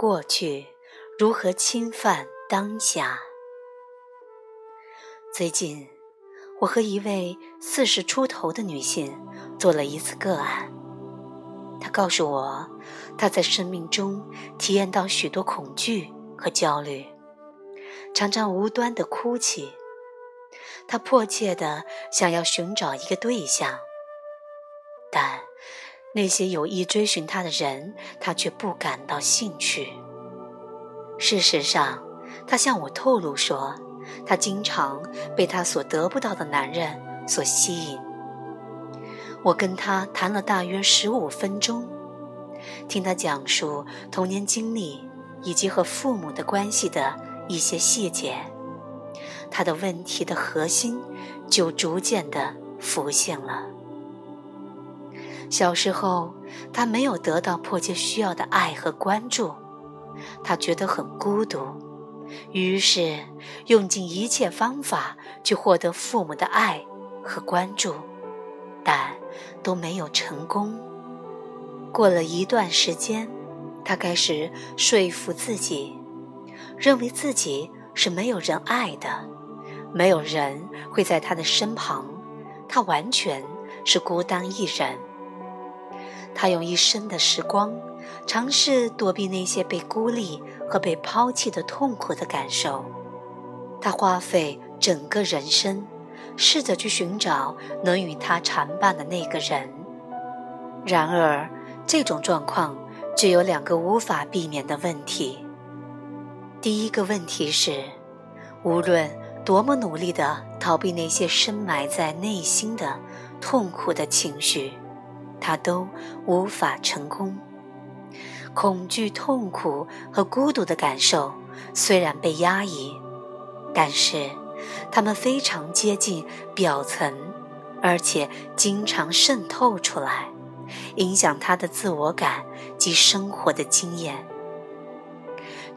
过去如何侵犯当下。最近，我和一位四十出头的女性做了一次个案。她告诉我，她在生命中体验到许多恐惧和焦虑，常常无端的哭泣。她迫切的想要寻找一个对象，那些有意追寻他的人，他却不感到兴趣。事实上，他向我透露说，他经常被他所得不到的男人所吸引。我跟他谈了大约十五分钟，听他讲述童年经历以及和父母的关系的一些细节，他的问题的核心就逐渐的浮现了。小时候，他没有得到迫切需要的爱和关注，他觉得很孤独，于是用尽一切方法去获得父母的爱和关注。但都没有成功。过了一段时间，他开始说服自己，认为自己是没有人爱的，没有人会在他的身旁，他完全是孤单一人。他用一生的时光，尝试躲避那些被孤立和被抛弃的痛苦的感受。他花费整个人生。试着去寻找能与他缠伴的那个人。然而，这种状况只有两个无法避免的问题。第一个问题是，无论多么努力地逃避那些深埋在内心的痛苦的情绪，他都无法成功。恐惧、痛苦和孤独的感受虽然被压抑，但是。他们非常接近表层，而且经常渗透出来，影响他的自我感及生活的经验。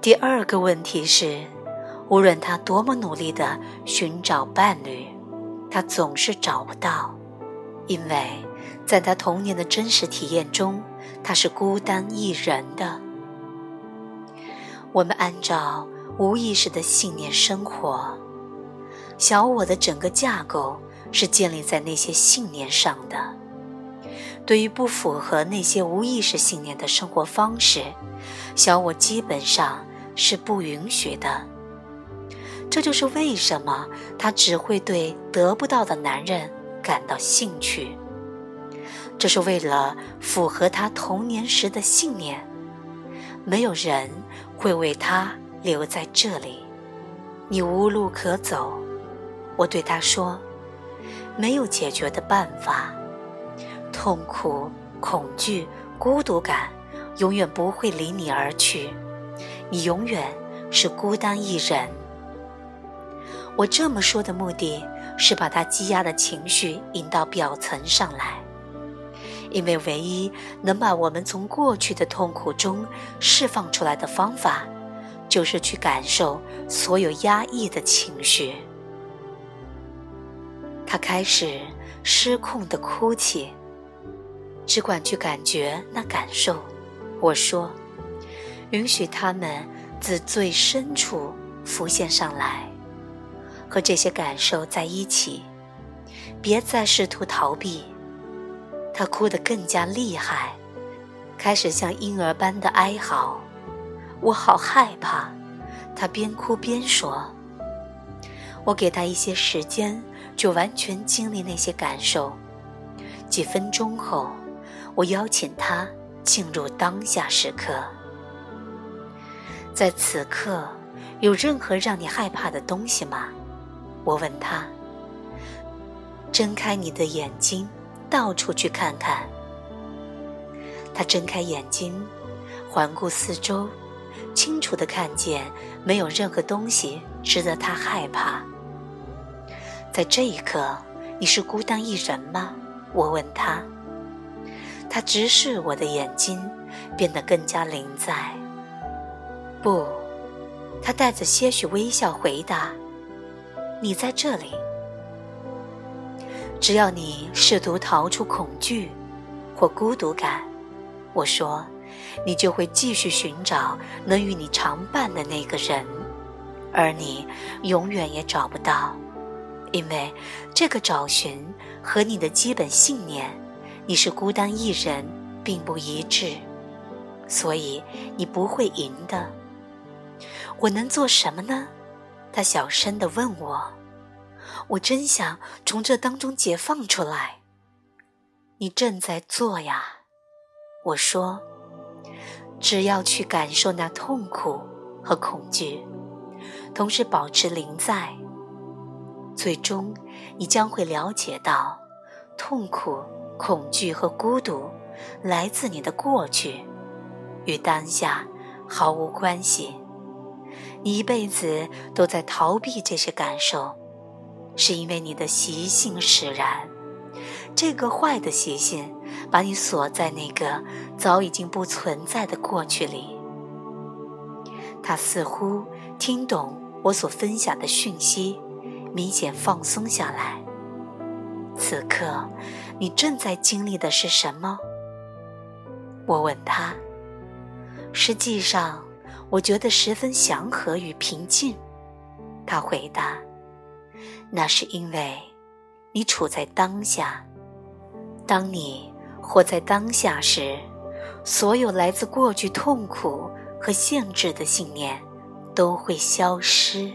第二个问题是，无论他多么努力地寻找伴侣，他总是找不到，因为在他童年的真实体验中，他是孤单一人的。我们按照无意识的信念生活。小我的整个架构是建立在那些信念上的。对于不符合那些无意识信念的生活方式，小我基本上是不允许的。这就是为什么他只会对得不到的男人感到兴趣。这是为了符合他童年时的信念：没有人会为他留在这里，你无路可走。我对他说：“没有解决的办法，痛苦、恐惧、孤独感永远不会离你而去，你永远是孤单一人。”我这么说的目的是把他积压的情绪引到表层上来，因为唯一能把我们从过去的痛苦中释放出来的方法，就是去感受所有压抑的情绪。他开始失控的哭泣，只管去感觉那感受。我说：“允许他们自最深处浮现上来，和这些感受在一起，别再试图逃避。”他哭得更加厉害，开始像婴儿般的哀嚎。我好害怕，他边哭边说。我给他一些时间。就完全经历那些感受。几分钟后，我邀请他进入当下时刻。在此刻，有任何让你害怕的东西吗？我问他。睁开你的眼睛，到处去看看。他睁开眼睛，环顾四周，清楚的看见没有任何东西值得他害怕。在这一刻，你是孤单一人吗？我问他。他直视我的眼睛，变得更加灵在。不，他带着些许微笑回答：“你在这里。只要你试图逃出恐惧或孤独感，我说，你就会继续寻找能与你常伴的那个人，而你永远也找不到，因为这个找寻和你的基本信念——你是孤单一人，并不一致，所以你不会赢的。我能做什么呢？他小声地问我。我真想从这当中解放出来。你正在做呀，我说。只要去感受那痛苦和恐惧，同时保持临在，最终你将会了解到，痛苦、恐惧和孤独来自你的过去，与当下毫无关系。你一辈子都在逃避这些感受，是因为你的习性使然。这个坏的习性把你锁在那个早已经不存在的过去里。他似乎听懂我所分享的讯息，明显放松下来。此刻，你正在经历的是什么？我问他。实际上，我觉得十分祥和与平静。他回答：“那是因为你处在当下。”当你活在当下时，所有来自过去痛苦和限制的信念都会消失。